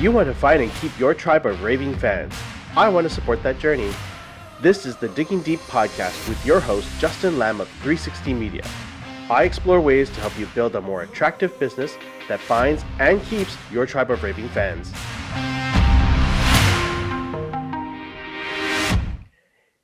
You want to find and keep your tribe of raving fans. I want to support that journey. This is the Digging Deep podcast with your host, Justin Lamb of 360 Media. I explore ways to help you build a more attractive business that finds and keeps your tribe of raving fans.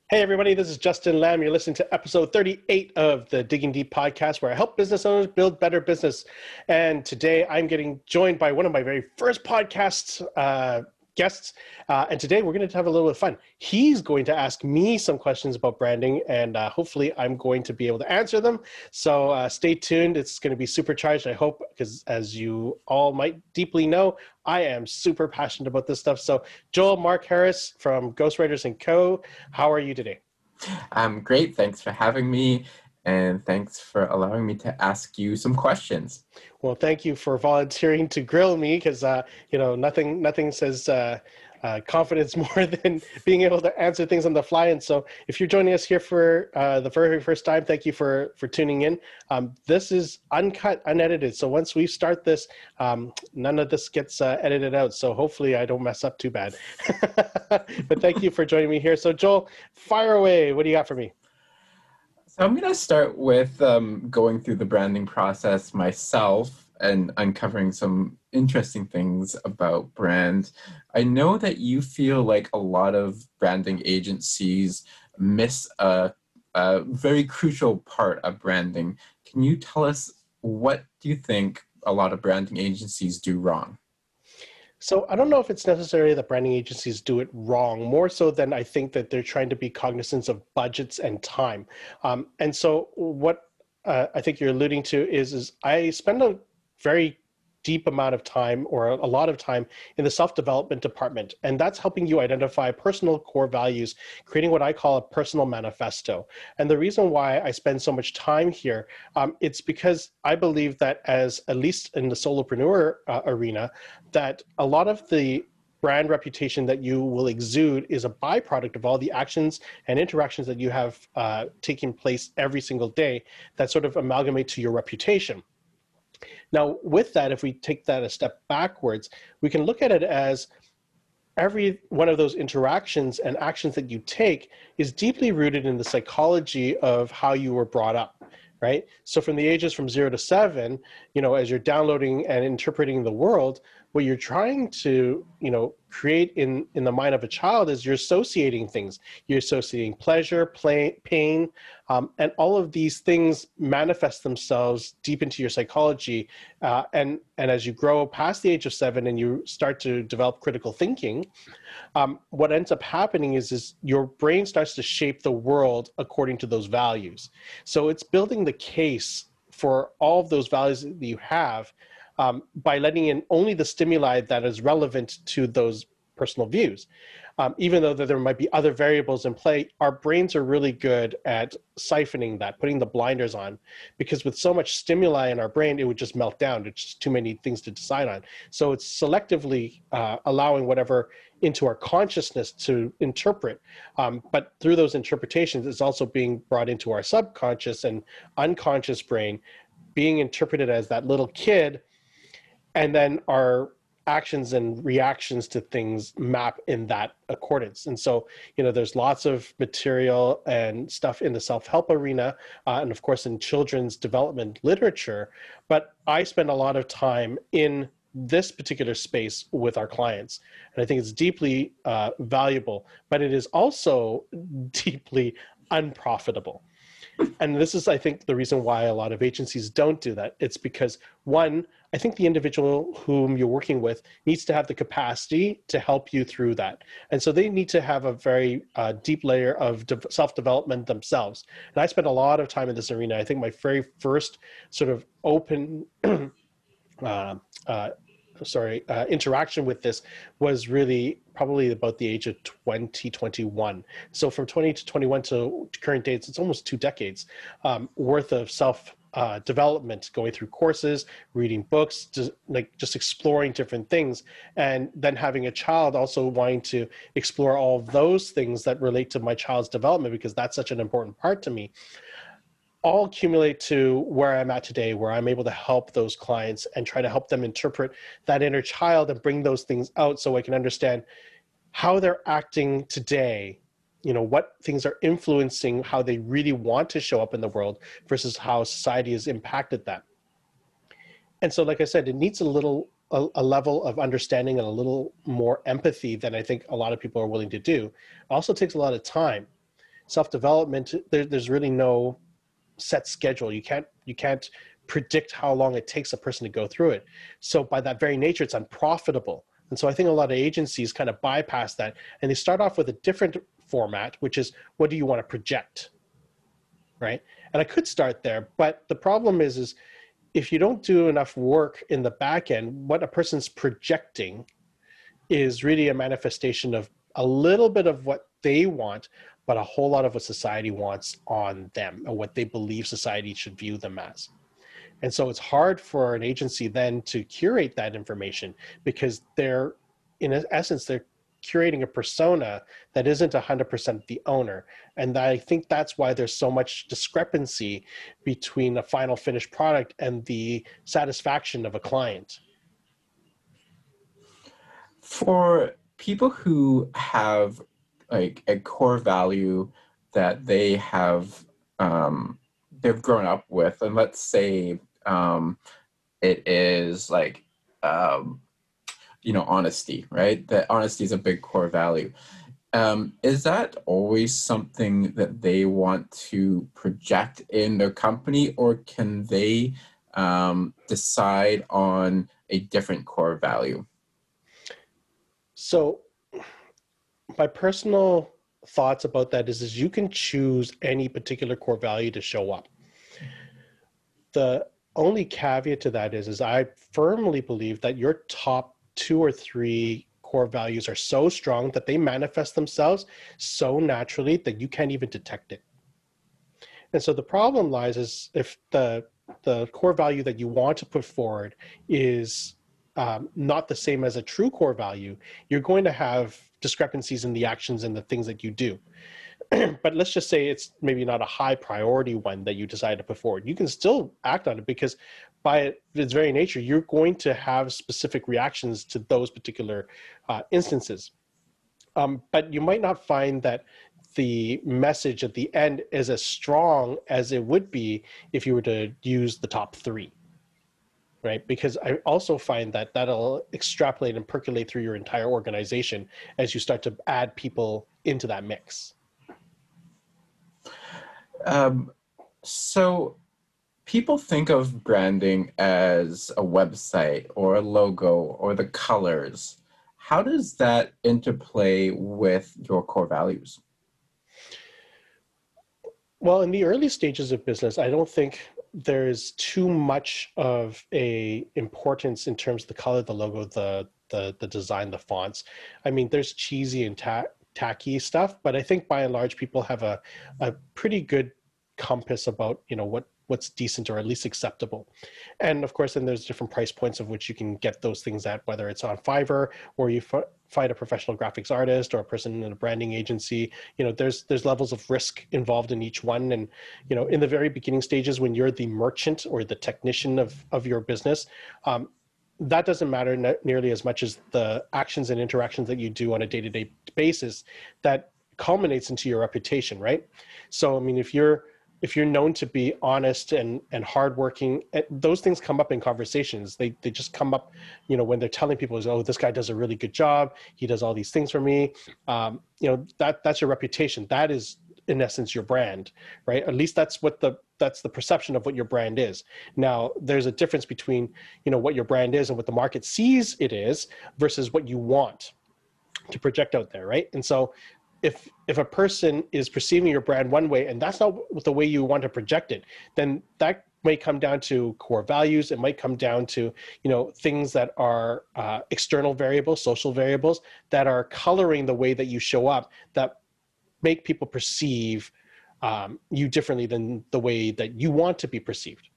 Hey, everybody, this is Justin Lamb. You're listening to episode 38 of the Digging Deep podcast, where I help business owners build better business. And today I'm getting joined by one of my very first podcasts uh, guests. Uh, and today we're going to have a little bit of fun. He's going to ask me some questions about branding, and uh, hopefully I'm going to be able to answer them. So uh, stay tuned. It's going to be supercharged, I hope, because as you all might deeply know, I am super passionate about this stuff. So, Joel Mark Harris from Ghostwriters and Co., how are you today? I'm great. Thanks for having me and thanks for allowing me to ask you some questions. Well, thank you for volunteering to grill me because uh, you know nothing nothing says uh, uh, confidence more than being able to answer things on the fly. And so, if you're joining us here for uh, the very first time, thank you for for tuning in. Um, this is uncut, unedited. So once we start this, um, none of this gets uh, edited out. So hopefully, I don't mess up too bad. but thank you for joining me here. So Joel, fire away. What do you got for me? So I'm going to start with um, going through the branding process myself and uncovering some interesting things about brand. I know that you feel like a lot of branding agencies miss a, a very crucial part of branding. Can you tell us what do you think a lot of branding agencies do wrong? So I don't know if it's necessarily that branding agencies do it wrong, more so than I think that they're trying to be cognizant of budgets and time. Um, and so what uh, I think you're alluding to is, is I spend a very deep amount of time or a lot of time in the self-development department. And that's helping you identify personal core values creating what i call a personal manifesto. And the reason why i spend so much time here um, it's because i believe that as at least in the solopreneur uh, arena that a lot of the brand reputation that you will exude is a byproduct of all the actions and interactions that you have uh, taking place every single day that sort of amalgamate to your reputation now, with that, if we take that a step backwards, we can look at it as every one of those interactions and actions that you take is deeply rooted in the psychology of how you were brought up right? So from the ages from 0 to 7 you know as you're downloading and interpreting the world what you're trying to you know create in in the mind of a child is you're associating things. You're associating pleasure play, pain um, and all of these things manifest themselves deep into your psychology uh, and and as you grow past the age of seven and you start to develop critical thinking um, what ends up happening is is your brain starts to shape the world according to those values. So it's building the case for all of those values that you have um, by letting in only the stimuli that is relevant to those personal views. Um, even though there might be other variables in play, our brains are really good at siphoning that, putting the blinders on, because with so much stimuli in our brain, it would just melt down. It's just too many things to decide on. So it's selectively uh, allowing whatever into our consciousness to interpret. Um, but through those interpretations, it's also being brought into our subconscious and unconscious brain, being interpreted as that little kid and then our actions and reactions to things map in that accordance. And so you know there's lots of material and stuff in the self-help arena uh, and of course in children's development literature. But i spend a lot of time in this particular space with our clients and i think it's deeply uh, valuable but it is also deeply unprofitable. And this is i think the reason why a lot of agencies don't do that. It's because one I think the individual whom you're working with needs to have the capacity to help you through that. And so they need to have a very uh, deep layer of de- self development themselves. And I spent a lot of time in this arena. I think my very first sort of open, uh, uh, sorry, uh, interaction with this was really probably about the age of 2021. So from 20 to 21 to current dates, it's almost two decades um, worth of self uh, development, going through courses, reading books, just, like just exploring different things, and then having a child also wanting to explore all those things that relate to my child's development because that's such an important part to me. All accumulate to where I'm at today, where I'm able to help those clients and try to help them interpret that inner child and bring those things out so I can understand how they're acting today. You know, what things are influencing how they really want to show up in the world versus how society has impacted that. And so, like I said, it needs a little a, a, level of understanding and a little more empathy than I think a lot of people are willing to do. It also takes a lot of time. Self development, there, there's really no set schedule. You can't you can't predict how long it takes a person to go through it. So by that very nature, it's unprofitable. And so I think a lot of agencies kind of bypass that and they start off with a different format, which is what do you want to project? Right. And I could start there, but the problem is is if you don't do enough work in the back end, what a person's projecting is really a manifestation of a little bit of what they want, but a whole lot of what society wants on them or what they believe society should view them as. And so it's hard for an agency then to curate that information because they're, in essence, they're curating a persona that isn't 100% the owner. And I think that's why there's so much discrepancy between a final finished product and the satisfaction of a client. For people who have like a core value that they have um, they've grown up with, and let's say um, it is like um, you know honesty right? That honesty is a big core value. Um, is that always something that they want to project in their company? Or can they um, decide on a different core value? So my personal thoughts about that is, is you can choose any particular core value to show up the only caveat to that is is i firmly believe that your top two or three core values are so strong that they manifest themselves so naturally that you can't even detect it. And so the problem lies is if the the core value that you want to put forward is um, not the same as a true core value, you're going to have discrepancies in the actions and the things that you do. but let's just say it's maybe not a high priority one that you decide to put forward. You can still act on it because by its very nature, you're going to have specific reactions to those particular uh, instances. Um, but you might not find that the message at the end is as strong as it would be if you were to use the top three right because i also find that that'll extrapolate and percolate through your entire organization as you start to add people into that mix um, so people think of branding as a website or a logo or the colors. How does that interplay with your core values? Well, in the early stages of business, I don't think there's too much of a importance in terms of the color, the logo, the the the design, the fonts. I mean, there's cheesy and ta- tacky stuff, but I think by and large, people have a a pretty good compass about you know what what's decent or at least acceptable. And of course, then there's different price points of which you can get those things at, whether it's on Fiverr or you f- find a professional graphics artist or a person in a branding agency. You know, there's there's levels of risk involved in each one. And you know, in the very beginning stages, when you're the merchant or the technician of of your business. Um, that doesn't matter ne- nearly as much as the actions and interactions that you do on a day-to-day basis that culminates into your reputation right so i mean if you're if you're known to be honest and and hardworking, eh, those things come up in conversations. They they just come up, you know, when they're telling people, "Oh, this guy does a really good job. He does all these things for me." Um, you know, that that's your reputation. That is in essence your brand, right? At least that's what the that's the perception of what your brand is. Now, there's a difference between you know what your brand is and what the market sees it is versus what you want to project out there, right? And so if if a person is perceiving your brand one way and that's not the way you want to project it then that might come down to core values. It might come down to you know things that are uh, external variables social variables that are coloring the way that you show up that make people perceive um, you differently than the way that you want to be perceived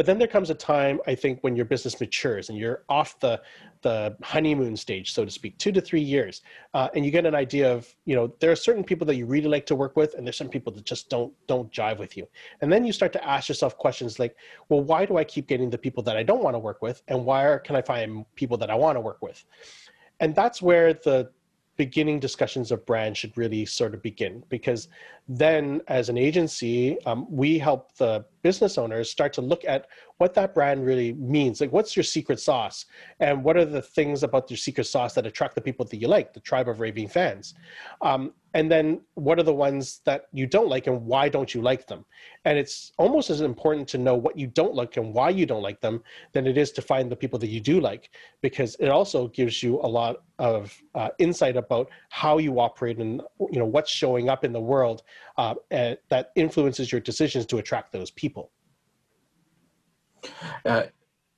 But then there comes a time, I think, when your business matures and you're off the the honeymoon stage, so to speak, two to three years, uh, and you get an idea of, you know, there are certain people that you really like to work with, and there's some people that just don't don't jive with you. And then you start to ask yourself questions like, well, why do I keep getting the people that I don't want to work with, and why can I find people that I want to work with? And that's where the beginning discussions of brand should really sort of begin because then as an agency um, we help the business owners start to look at what that brand really means like what's your secret sauce? And what are the things about your secret sauce that attract the people that you like the tribe of raving fans? Um, and then what are the ones that you don't like and why don't you like them? And it's almost as important to know what you don't like and why you don't like them than it is to find the people that you do like because it also gives you a lot of uh, insight about how you operate and you know what's showing up in the world uh, that influences your decisions to attract those people uh,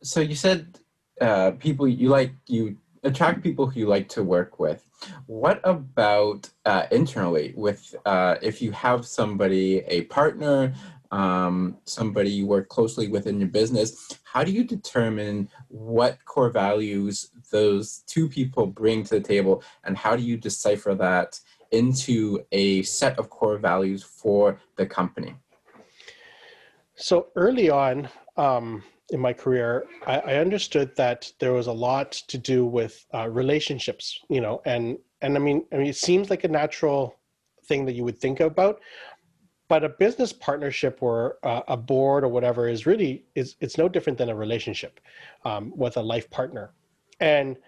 so you said uh, people you like you attract people who you like to work with. What about uh, internally with uh, if you have somebody, a partner, um, somebody you work closely with in your business, how do you determine what core values those two people bring to the table and how do you decipher that into a set of core values for the company? So early on, um, in my career, I, I, understood that there was a lot to do with uh, relationships, you know, and and I mean, I mean, it seems like a natural thing that you would think about, but a business partnership or uh, a board or whatever is really is it's no different than a relationship um, with a life partner, and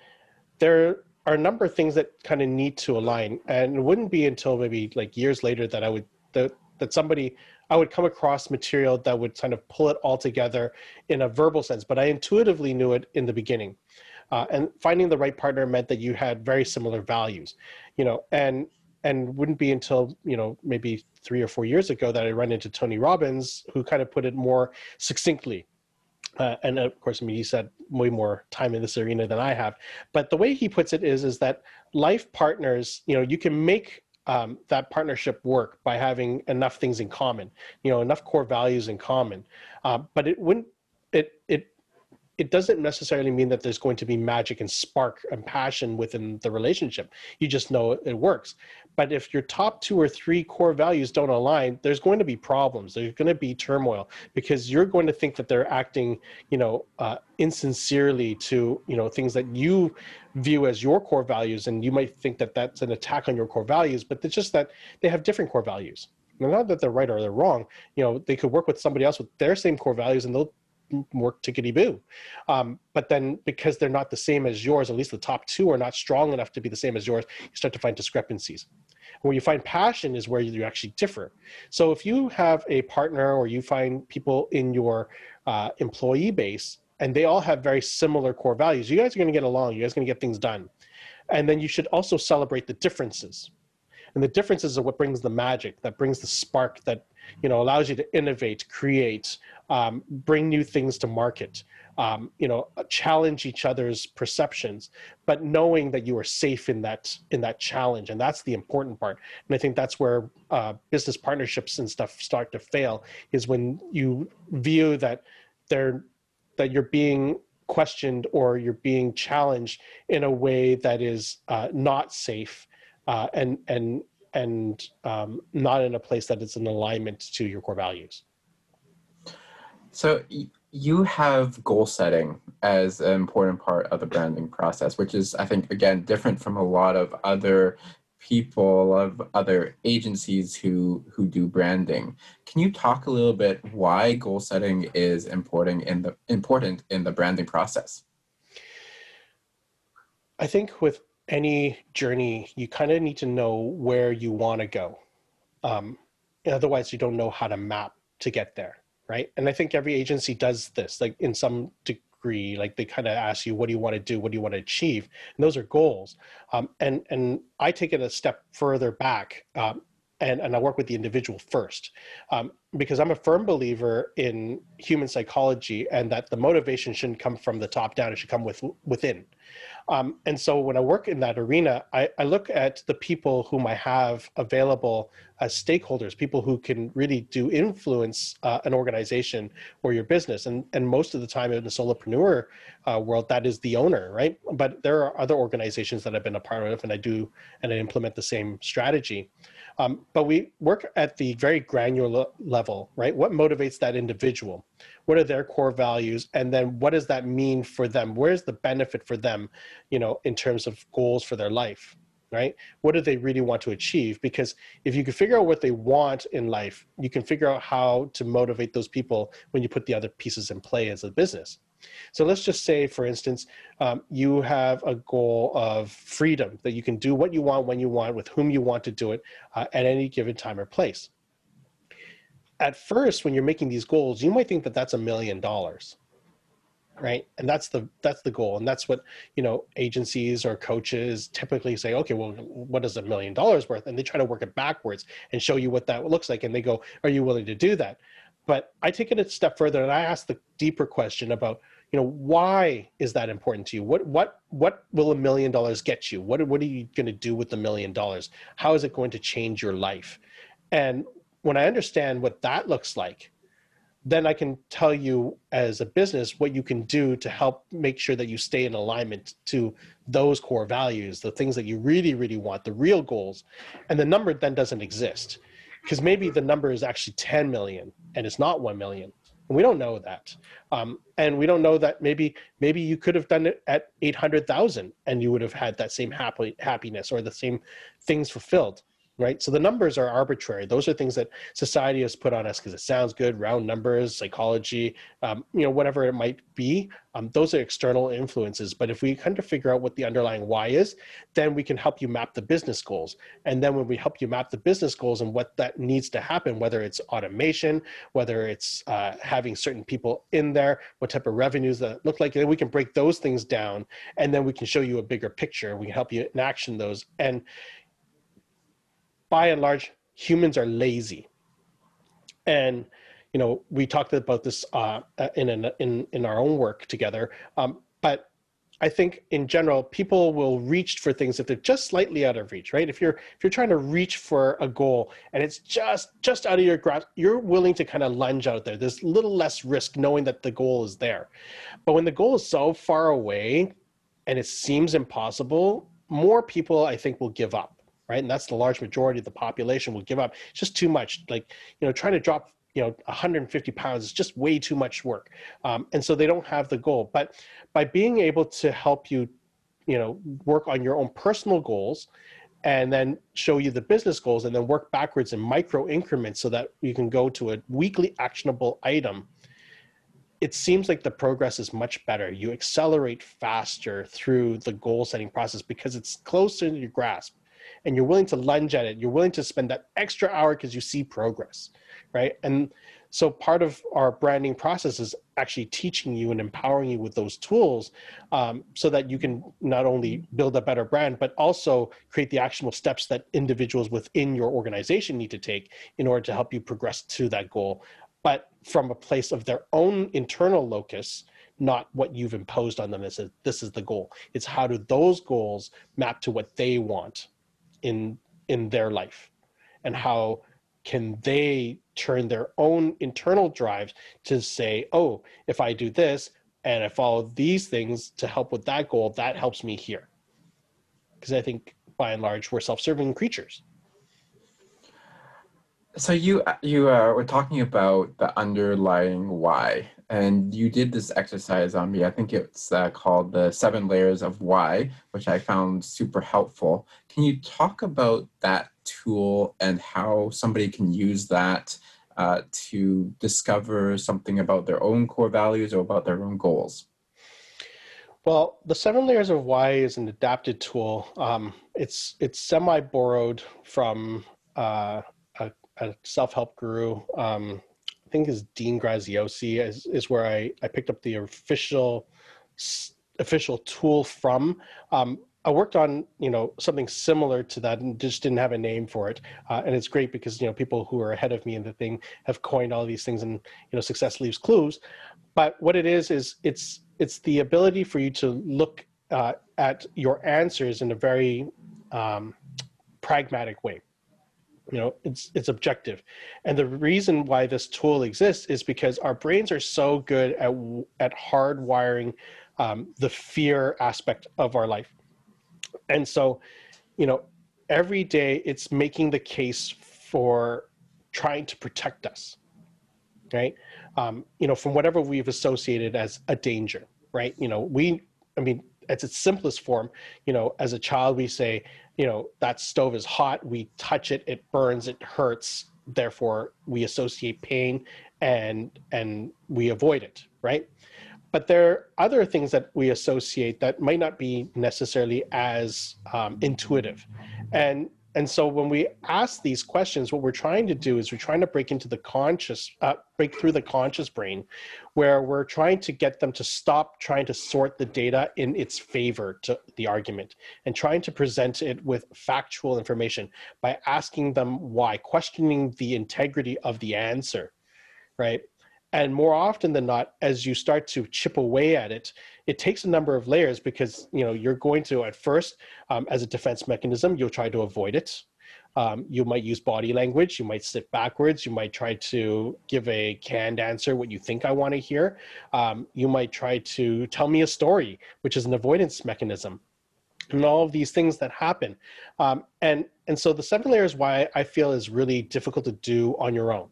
there are a number of things that kind of need to align, and it wouldn't be until maybe like years later that I would that that somebody I would come across material that would kind of pull it all together in a verbal sense, but I intuitively knew it in the beginning. Uh, and finding the right partner meant that you had very similar values, you know, and and wouldn't be until you know maybe three or four years ago that I run into Tony Robbins, who kind of put it more succinctly. Uh, and of course, I mean, he said way more time in this arena than I have. But the way he puts it is, is that life partners, you know, you can make um, that partnership work by having enough things in common, you know, enough core values in common. Uh, but it wouldn't, it, it, it doesn't necessarily mean that there's going to be magic and spark and passion within the relationship. You just know it works. But if your top two or three core values don't align, there's going to be problems. There's going to be turmoil because you're going to think that they're acting, you know, uh, insincerely to, you know, things that you view as your core values, and you might think that that's an attack on your core values. But it's just that they have different core values. not that they're right or they're wrong. You know, they could work with somebody else with their same core values, and they'll work tickety boo. Um, but then because they're not the same as yours, at least the top two are not strong enough to be the same as yours, you start to find discrepancies. Where you find passion is where you actually differ. So if you have a partner or you find people in your uh, employee base and they all have very similar core values, you guys are going to get along. You guys are going to get things done. And then you should also celebrate the differences. And the differences are what brings the magic, that brings the spark, that you know allows you to innovate, create, um, bring new things to market, um, you know, challenge each other's perceptions, but knowing that you are safe in that in that challenge, and that's the important part. And I think that's where uh, business partnerships and stuff start to fail is when you view that they're that you're being questioned or you're being challenged in a way that is uh, not safe uh, and and and um, not in a place that is in alignment to your core values. So you have goal setting as an important part of the branding process, which is, I think, again, different from a lot of other people of other agencies who who do branding. Can you talk a little bit why goal setting is important in the important in the branding process? I think with any journey, you kind of need to know where you want to go. Um, otherwise, you don't know how to map to get there right? And I think every agency does this, like in some degree, like they kind of ask you, what do you want to do? What do you want to achieve? And those are goals. Um, and and I take it a step further back. Um, and, and I work with the individual first um, because I'm a firm believer in human psychology and that the motivation shouldn't come from the top down, it should come with, within. Um, and so when I work in that arena, I, I, look at the people whom I have available as stakeholders, people who can really do influence uh, an organization or your business. And, and most of the time in the solopreneur uh, world, that is the owner, right? But there are other organizations that I've been a part of and I do and I implement the same strategy. Um, but we work at the very granular level, right? What motivates that individual? What are their core values? And then what does that mean for them? Where's the benefit for them, you know, in terms of goals for their life, right? What do they really want to achieve? Because if you can figure out what they want in life, you can figure out how to motivate those people when you put the other pieces in play as a business. So let's just say, for instance, um, you have a goal of freedom that you can do what you want when you want with whom you want to do it uh, at any given time or place. At first, when you're making these goals, you might think that that's a million dollars, right? And that's the that's the goal, and that's what you know agencies or coaches typically say. Okay, well, what is a million dollars worth? And they try to work it backwards and show you what that looks like, and they go, "Are you willing to do that?" But I take it a step further, and I ask the deeper question about you know why is that important to you? What what what will a million dollars get you? What what are you going to do with the million dollars? How is it going to change your life? And when i understand what that looks like then i can tell you as a business what you can do to help make sure that you stay in alignment to those core values the things that you really really want the real goals. And the number then doesn't exist because maybe the number is actually 10 million and it's not 1 million we don't know that, um, and we don't know that maybe maybe you could have done it at eight hundred thousand, and you would have had that same happy happiness or the same things fulfilled right? So the numbers are arbitrary. Those are things that society has put on us because it sounds good, round numbers, psychology, um, you know, whatever it might be. Um, those are external influences. But if we kind of figure out what the underlying why is, then we can help you map the business goals. And then when we help you map the business goals and what that needs to happen, whether it's automation, whether it's uh, having certain people in there, what type of revenues that look like, then we can break those things down, and then we can show you a bigger picture. We can help you in action those. And by and large, humans are lazy. And you know, we talked about this uh, in, in in in our own work together. Um, but I think in general, people will reach for things if they're just slightly out of reach, right? If you're if you're trying to reach for a goal and it's just just out of your grasp, you're willing to kind of lunge out there. There's little less risk knowing that the goal is there. But when the goal is so far away and it seems impossible, more people I think will give up right? And that's the large majority of the population will give up. It's just too much. Like, you know, trying to drop, you know, 150 pounds is just way too much work. Um, and so they don't have the goal. But by being able to help you, you know, work on your own personal goals and then show you the business goals and then work backwards in micro increments so that you can go to a weekly actionable item it seems like the progress is much better. You accelerate faster through the goal setting process because it's closer to your grasp and you're willing to lunge at it you're willing to spend that extra hour because you see progress right? And so part of our branding process is actually teaching you and empowering you with those tools um, so that you can not only build a better brand but also create the actionable steps that individuals within your organization need to take in order to help you progress to that goal but from a place of their own internal locus not what you've imposed on them as a, this is the goal. It's how do those goals map to what they want in in their life and how can they turn their own internal drives to say oh if i do this and i follow these things to help with that goal that helps me here. Because i think by and large we're self-serving creatures so you you uh, were talking about the underlying why and you did this exercise on me. I think it's uh, called the seven layers of why, which I found super helpful. Can you talk about that tool and how somebody can use that uh, to discover something about their own core values or about their own goals? Well, the seven layers of why is an adapted tool. Um, it's it's semi borrowed from uh, a, a self help guru um, I think is Dean Graziosi is, is where I, I picked up the official official tool from. Um, I worked on you know something similar to that and just didn't have a name for it. Uh, and it's great because you know people who are ahead of me in the thing have coined all these things and you know success leaves clues. But what it is is it's it's the ability for you to look uh, at your answers in a very um, pragmatic way. You know, it's it's objective, and the reason why this tool exists is because our brains are so good at at hardwiring um, the fear aspect of our life. And so you know every day it's making the case for trying to protect us right? Um, you know from whatever we've associated as a danger right? You know we i mean at its simplest form you know as a child we say you know that stove is hot we touch it it burns it hurts therefore we associate pain and and we avoid it right? But there are other things that we associate that might not be necessarily as um, intuitive. And and so when we ask these questions what we're trying to do is we're trying to break into the conscious uh, break through the conscious brain where we're trying to get them to stop trying to sort the data in its favor to the argument and trying to present it with factual information by asking them why questioning the integrity of the answer right and more often than not as you start to chip away at it it takes a number of layers because you know you're going to at first um, as a defense mechanism you'll try to avoid it. Um, you might use body language. You might sit backwards. You might try to give a canned answer what you think i want to hear. Um, you might try to tell me a story which is an avoidance mechanism and all of these things that happen. Um, and and so the seven layers why i feel is really difficult to do on your own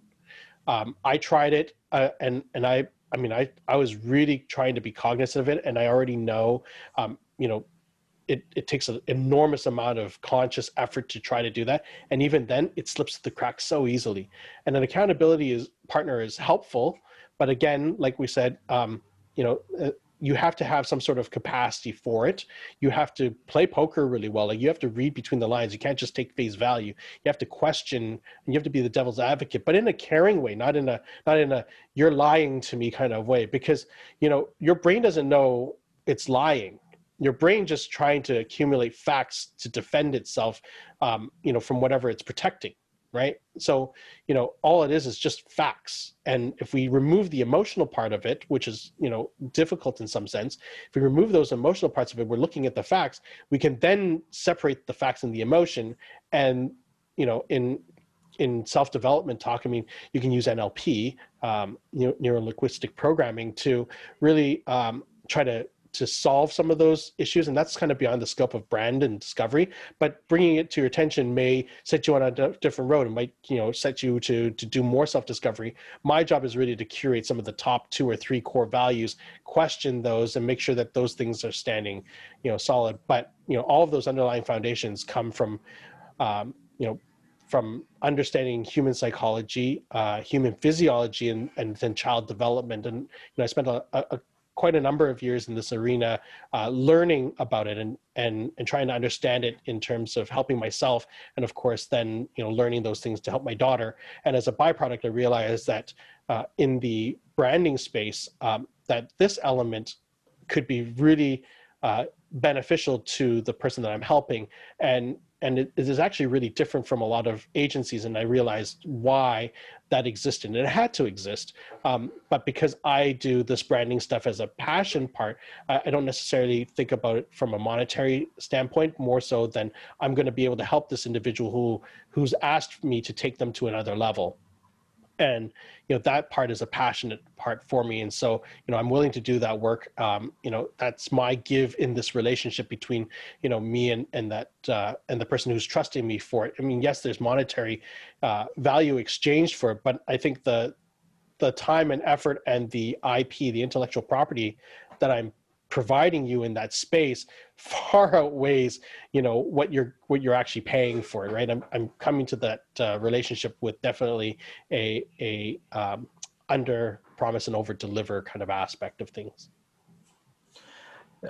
um, I tried it, uh, and and I I mean I I was really trying to be cognizant of it, and I already know, um, you know, it it takes an enormous amount of conscious effort to try to do that, and even then it slips through the cracks so easily. And an accountability is partner is helpful, but again, like we said, um, you know, uh, you have to have some sort of capacity for it. You have to play poker really well. Like you have to read between the lines. You can't just take face value. You have to question and you have to be the devil's advocate, but in a caring way, not in a not in a you're lying to me kind of way. Because you know your brain doesn't know it's lying. Your brain just trying to accumulate facts to defend itself, um, you know, from whatever it's protecting right? So you know all it is is just facts. And if we remove the emotional part of it which is you know difficult in some sense if we remove those emotional parts of it we're looking at the facts we can then separate the facts and the emotion. And you know in in self-development talk i mean you can use nlp um, neuro linguistic programming to really um, try to to solve some of those issues and that's kind of beyond the scope of brand and discovery but bringing it to your attention may set you on a d- different road. And might you know set you to to do more self discovery my job is really to curate some of the top two or three core values question those and make sure that those things are standing you know solid. But you know all of those underlying foundations come from um, you know from understanding human psychology, uh, human physiology, and, and then child development. And you know, I spent a, a, quite a number of years in this arena, uh, learning about it and and and trying to understand it in terms of helping myself, and of course, then you know learning those things to help my daughter. And as a byproduct, I realized that uh, in the branding space, um, that this element could be really uh, beneficial to the person that I'm helping, and and it, it is actually really different from a lot of agencies and i realized why that existed and it had to exist um, but because i do this branding stuff as a passion part I, I don't necessarily think about it from a monetary standpoint more so than i'm going to be able to help this individual who who's asked me to take them to another level and you know that part is a passionate part for me. And so you know i'm willing to do that work. Um, you know that's my give in this relationship between you know me and and that uh, and the person who's trusting me for it. I mean yes there's monetary uh, value exchanged for it but i think the the time and effort and the ip the intellectual property that i'm providing you in that space far outweighs you know what you're what you're actually paying for right? I'm, I'm coming to that uh, relationship with definitely a a um, under promise and over deliver kind of aspect of things.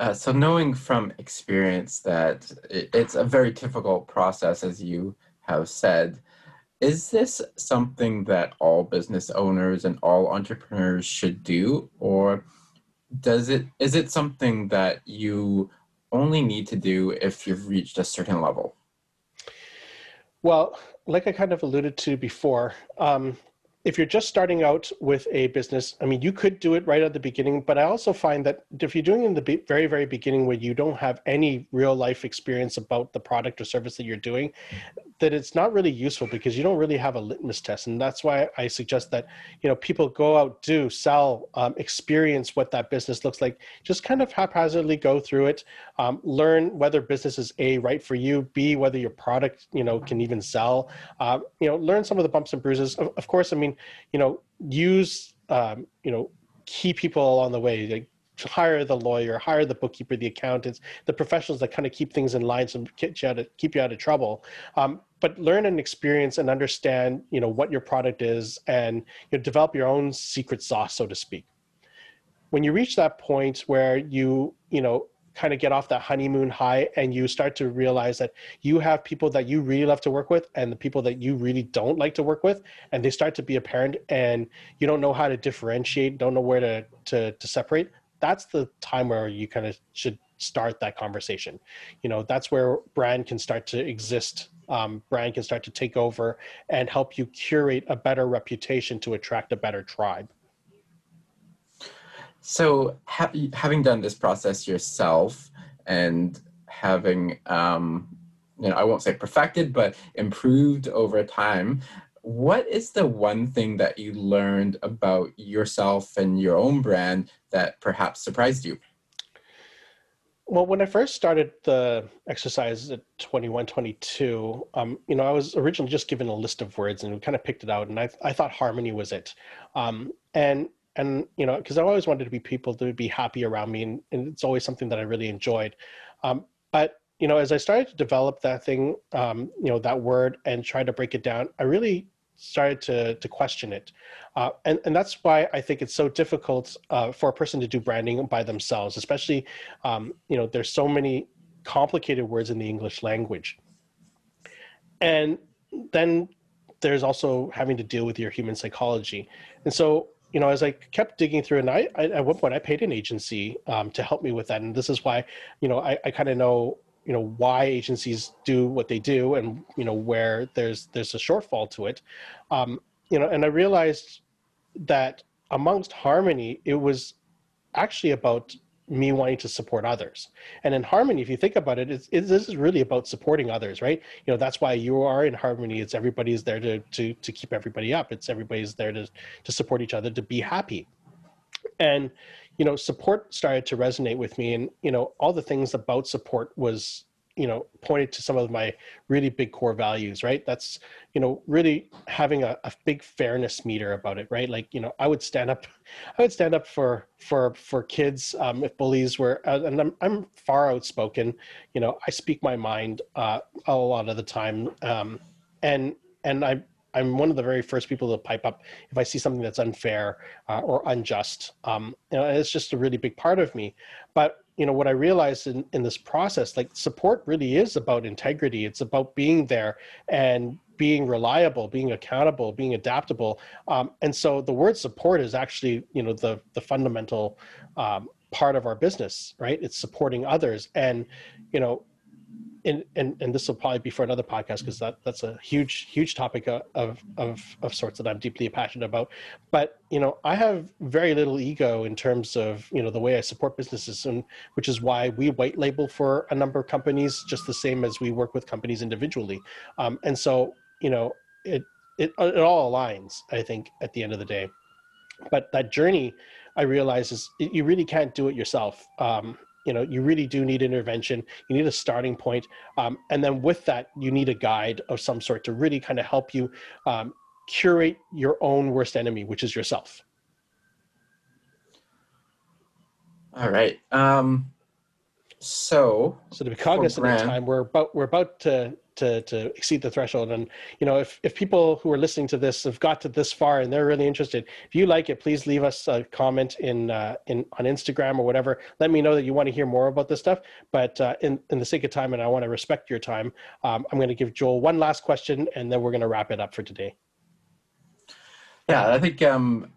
Uh, so knowing from experience that it's a very difficult process as you have said is this something that all business owners and all entrepreneurs should do or does it is it something that you only need to do if you've reached a certain level? Well, like I kind of alluded to before, um, if you're just starting out with a business, I mean, you could do it right at the beginning, but I also find that if you're doing it in the very, very beginning where you don't have any real life experience about the product or service that you're doing, that it's not really useful because you don't really have a litmus test. And that's why I suggest that, you know, people go out, do, sell, um, experience what that business looks like, just kind of haphazardly go through it, um, learn whether business is A, right for you, B, whether your product, you know, can even sell, uh, you know, learn some of the bumps and bruises. Of, of course, I mean, you know, use, um, you know, key people along the way, like hire the lawyer, hire the bookkeeper, the accountants, the professionals that kind of keep things in line and get you out of, keep you out of trouble. Um, but learn and experience and understand, you know, what your product is and you know, develop your own secret sauce, so to speak. When you reach that point where you, you know, kind of get off that honeymoon high and you start to realize that you have people that you really love to work with and the people that you really don't like to work with and they start to be apparent and you don't know how to differentiate don't know where to to, to separate that's the time where you kind of should start that conversation. You know that's where brand can start to exist um, brand can start to take over and help you curate a better reputation to attract a better tribe so, ha- having done this process yourself and having, um, you know, I won't say perfected, but improved over time, what is the one thing that you learned about yourself and your own brand that perhaps surprised you? Well, when I first started the exercise at 21, 22, um, you know, I was originally just given a list of words and we kind of picked it out and I, I thought harmony was it. Um, and and you know because i always wanted to be people to be happy around me and, and it's always something that i really enjoyed. Um, but you know as i started to develop that thing um, you know that word and try to break it down i really started to to question it. Uh, and and that's why i think it's so difficult uh, for a person to do branding by themselves especially um, you know there's so many complicated words in the english language. And then there's also having to deal with your human psychology. And so you know, as I kept digging through, and I, I at one point I paid an agency um, to help me with that, and this is why, you know, I, I kind of know, you know, why agencies do what they do, and you know where there's there's a shortfall to it, um, you know, and I realized that amongst Harmony, it was actually about me wanting to support others. And in harmony, if you think about it, it's, it's, this is really about supporting others, right? You know, that's why you are in harmony. It's everybody's there to to to keep everybody up. It's everybody's there to to support each other, to be happy. And you know, support started to resonate with me, and you know, all the things about support was you know pointed to some of my really big core values right that's you know really having a, a big fairness meter about it right like you know i would stand up i would stand up for for for kids um, if bullies were uh, and I'm, I'm far outspoken you know i speak my mind uh, a lot of the time um, and and i I'm one of the very first people to pipe up if I see something that's unfair uh, or unjust. Um, you know, it's just a really big part of me. But you know what i realized in, in this process like support really is about integrity. It's about being there and being reliable being accountable being adaptable. Um, and so the word support is actually you know the the fundamental um, part of our business right? It's supporting others. And you know and, and and this will probably be for another podcast because that that's a huge huge topic of, of of sorts that I'm deeply passionate about. But you know, I have very little ego in terms of you know the way I support businesses, and which is why we white label for a number of companies, just the same as we work with companies individually. Um, and so you know, it it it all aligns. I think at the end of the day, but that journey, I realize is you really can't do it yourself. Um, you know you really do need intervention. You need a starting point. Um, and then with that you need a guide of some sort to really kind of help you um, curate your own worst enemy which is yourself. All right. Um, so so to be cognizant of time we're about we're about to to to exceed the threshold. And you know if if people who are listening to this have got to this far and they're really interested if you like it please leave us a comment in uh, in on instagram or whatever. Let me know that you want to hear more about this stuff. But uh, in in the sake of time and i want to respect your time um, i'm going to give joel one last question and then we're going to wrap it up for today. Yeah i think um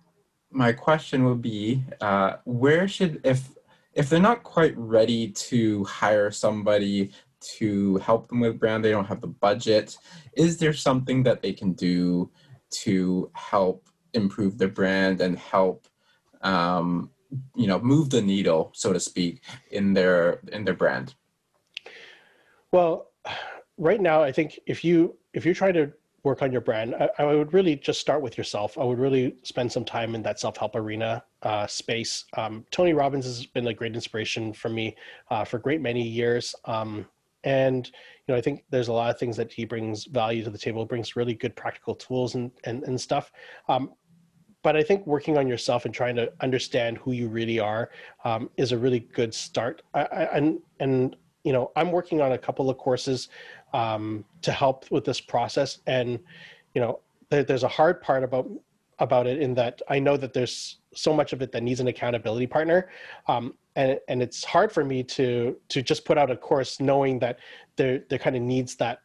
my question would be uh, where should if if they're not quite ready to hire somebody to help them with brand, they don't have the budget, is there something that they can do to help improve their brand and help um, you know move the needle so to speak in their in their brand? Well right now i think if you if you're trying to work on your brand I, I would really just start with yourself. I would really spend some time in that self-help arena uh, space. Um, tony robbins has been a great inspiration for me uh, for a great many years. Um, and you know i think there's a lot of things that he brings value to the table brings really good practical tools and and, and stuff um, but I think working on yourself and trying to understand who you really are um, is a really good start. I, I, and and you know, I'm working on a couple of courses um, to help with this process, and you know, there, there's a hard part about about it in that I know that there's so much of it that needs an accountability partner, um, and and it's hard for me to to just put out a course knowing that there there kind of needs that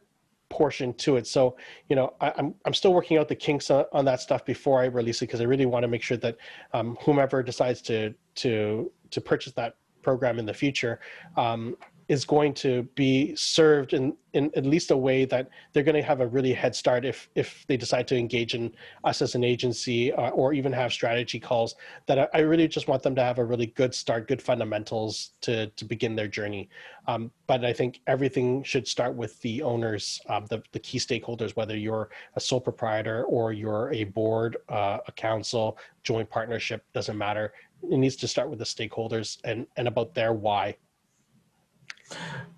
portion to it. So, you know, I, am I'm, I'm still working out the kinks on, on that stuff before I release it because I really want to make sure that um, whomever decides to to to purchase that program in the future um, is going to be served in, in at least a way that they're going to have a really head start if if they decide to engage in us as an agency uh, or even have strategy calls that I, I, really just want them to have a really good start good fundamentals to to begin their journey. Um, but i think everything should start with the owners um, the, the key stakeholders whether you're a sole proprietor or you're a board uh, a council joint partnership doesn't matter. It needs to start with the stakeholders and and about their why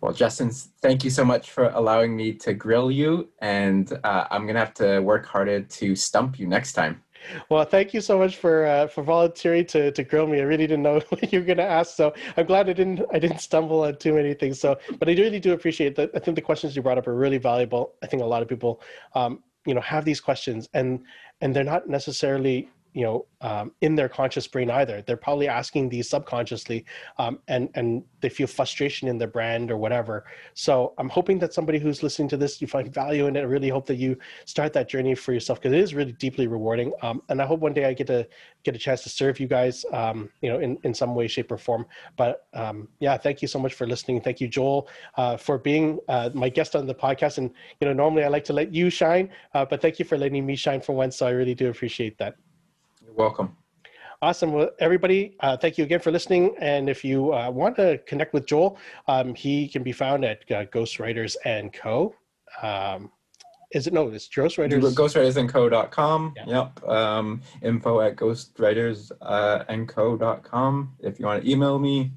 well, Justin, thank you so much for allowing me to grill you, and uh, I'm gonna have to work harder to stump you next time. Well, thank you so much for uh, for volunteering to, to grill me. I really didn't know what you were going to ask, so I'm glad I didn't I didn't stumble on too many things. So, but I really do appreciate that. I think the questions you brought up are really valuable. I think a lot of people, um, you know, have these questions and and they're not necessarily you know um, in their conscious brain either. They're probably asking these subconsciously um, and and they feel frustration in their brand or whatever. So i'm hoping that somebody who's listening to this you find value in it. I really hope that you start that journey for yourself because it is really deeply rewarding. Um, and i hope one day i get to get a chance to serve you guys um, you know in, in some way shape or form. But um, yeah thank you so much for listening. Thank you joel uh, for being uh, my guest on the podcast. And you know normally i like to let you shine uh, but thank you for letting me shine for once. So i really do appreciate that you're welcome. Awesome. Well, everybody, uh, thank you again for listening. And if you uh, want to connect with Joel, um, he can be found at uh, Ghostwriters and Co. Um, is it no? It's Ghostwriters. Ghostwritersandco.com. Yeah. Yep. Um, info at ghostwritersandco.com. Uh, if you want to email me.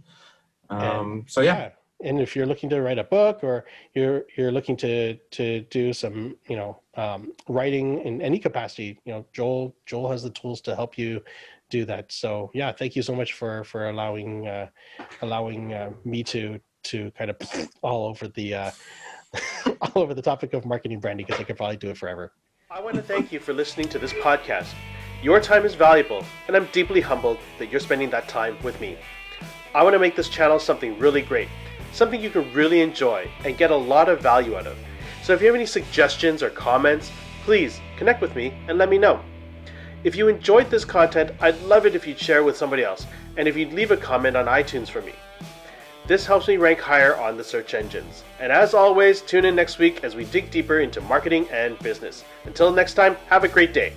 Um, and, so yeah. yeah and if you're looking to write a book or you're you're looking to to do some you know um, writing in any capacity you know joel joel has the tools to help you do that. So yeah thank you so much for for allowing uh, allowing uh, me to to kind of all over the uh, all over the topic of marketing branding because i could probably do it forever. I want to thank you for listening to this podcast. Your time is valuable and i'm deeply humbled that you're spending that time with me. I want to make this channel something really great something you can really enjoy and get a lot of value out of. So if you have any suggestions or comments, please connect with me and let me know. If you enjoyed this content, I'd love it if you'd share with somebody else and if you'd leave a comment on iTunes for me. This helps me rank higher on the search engines. And as always, tune in next week as we dig deeper into marketing and business. Until next time, have a great day.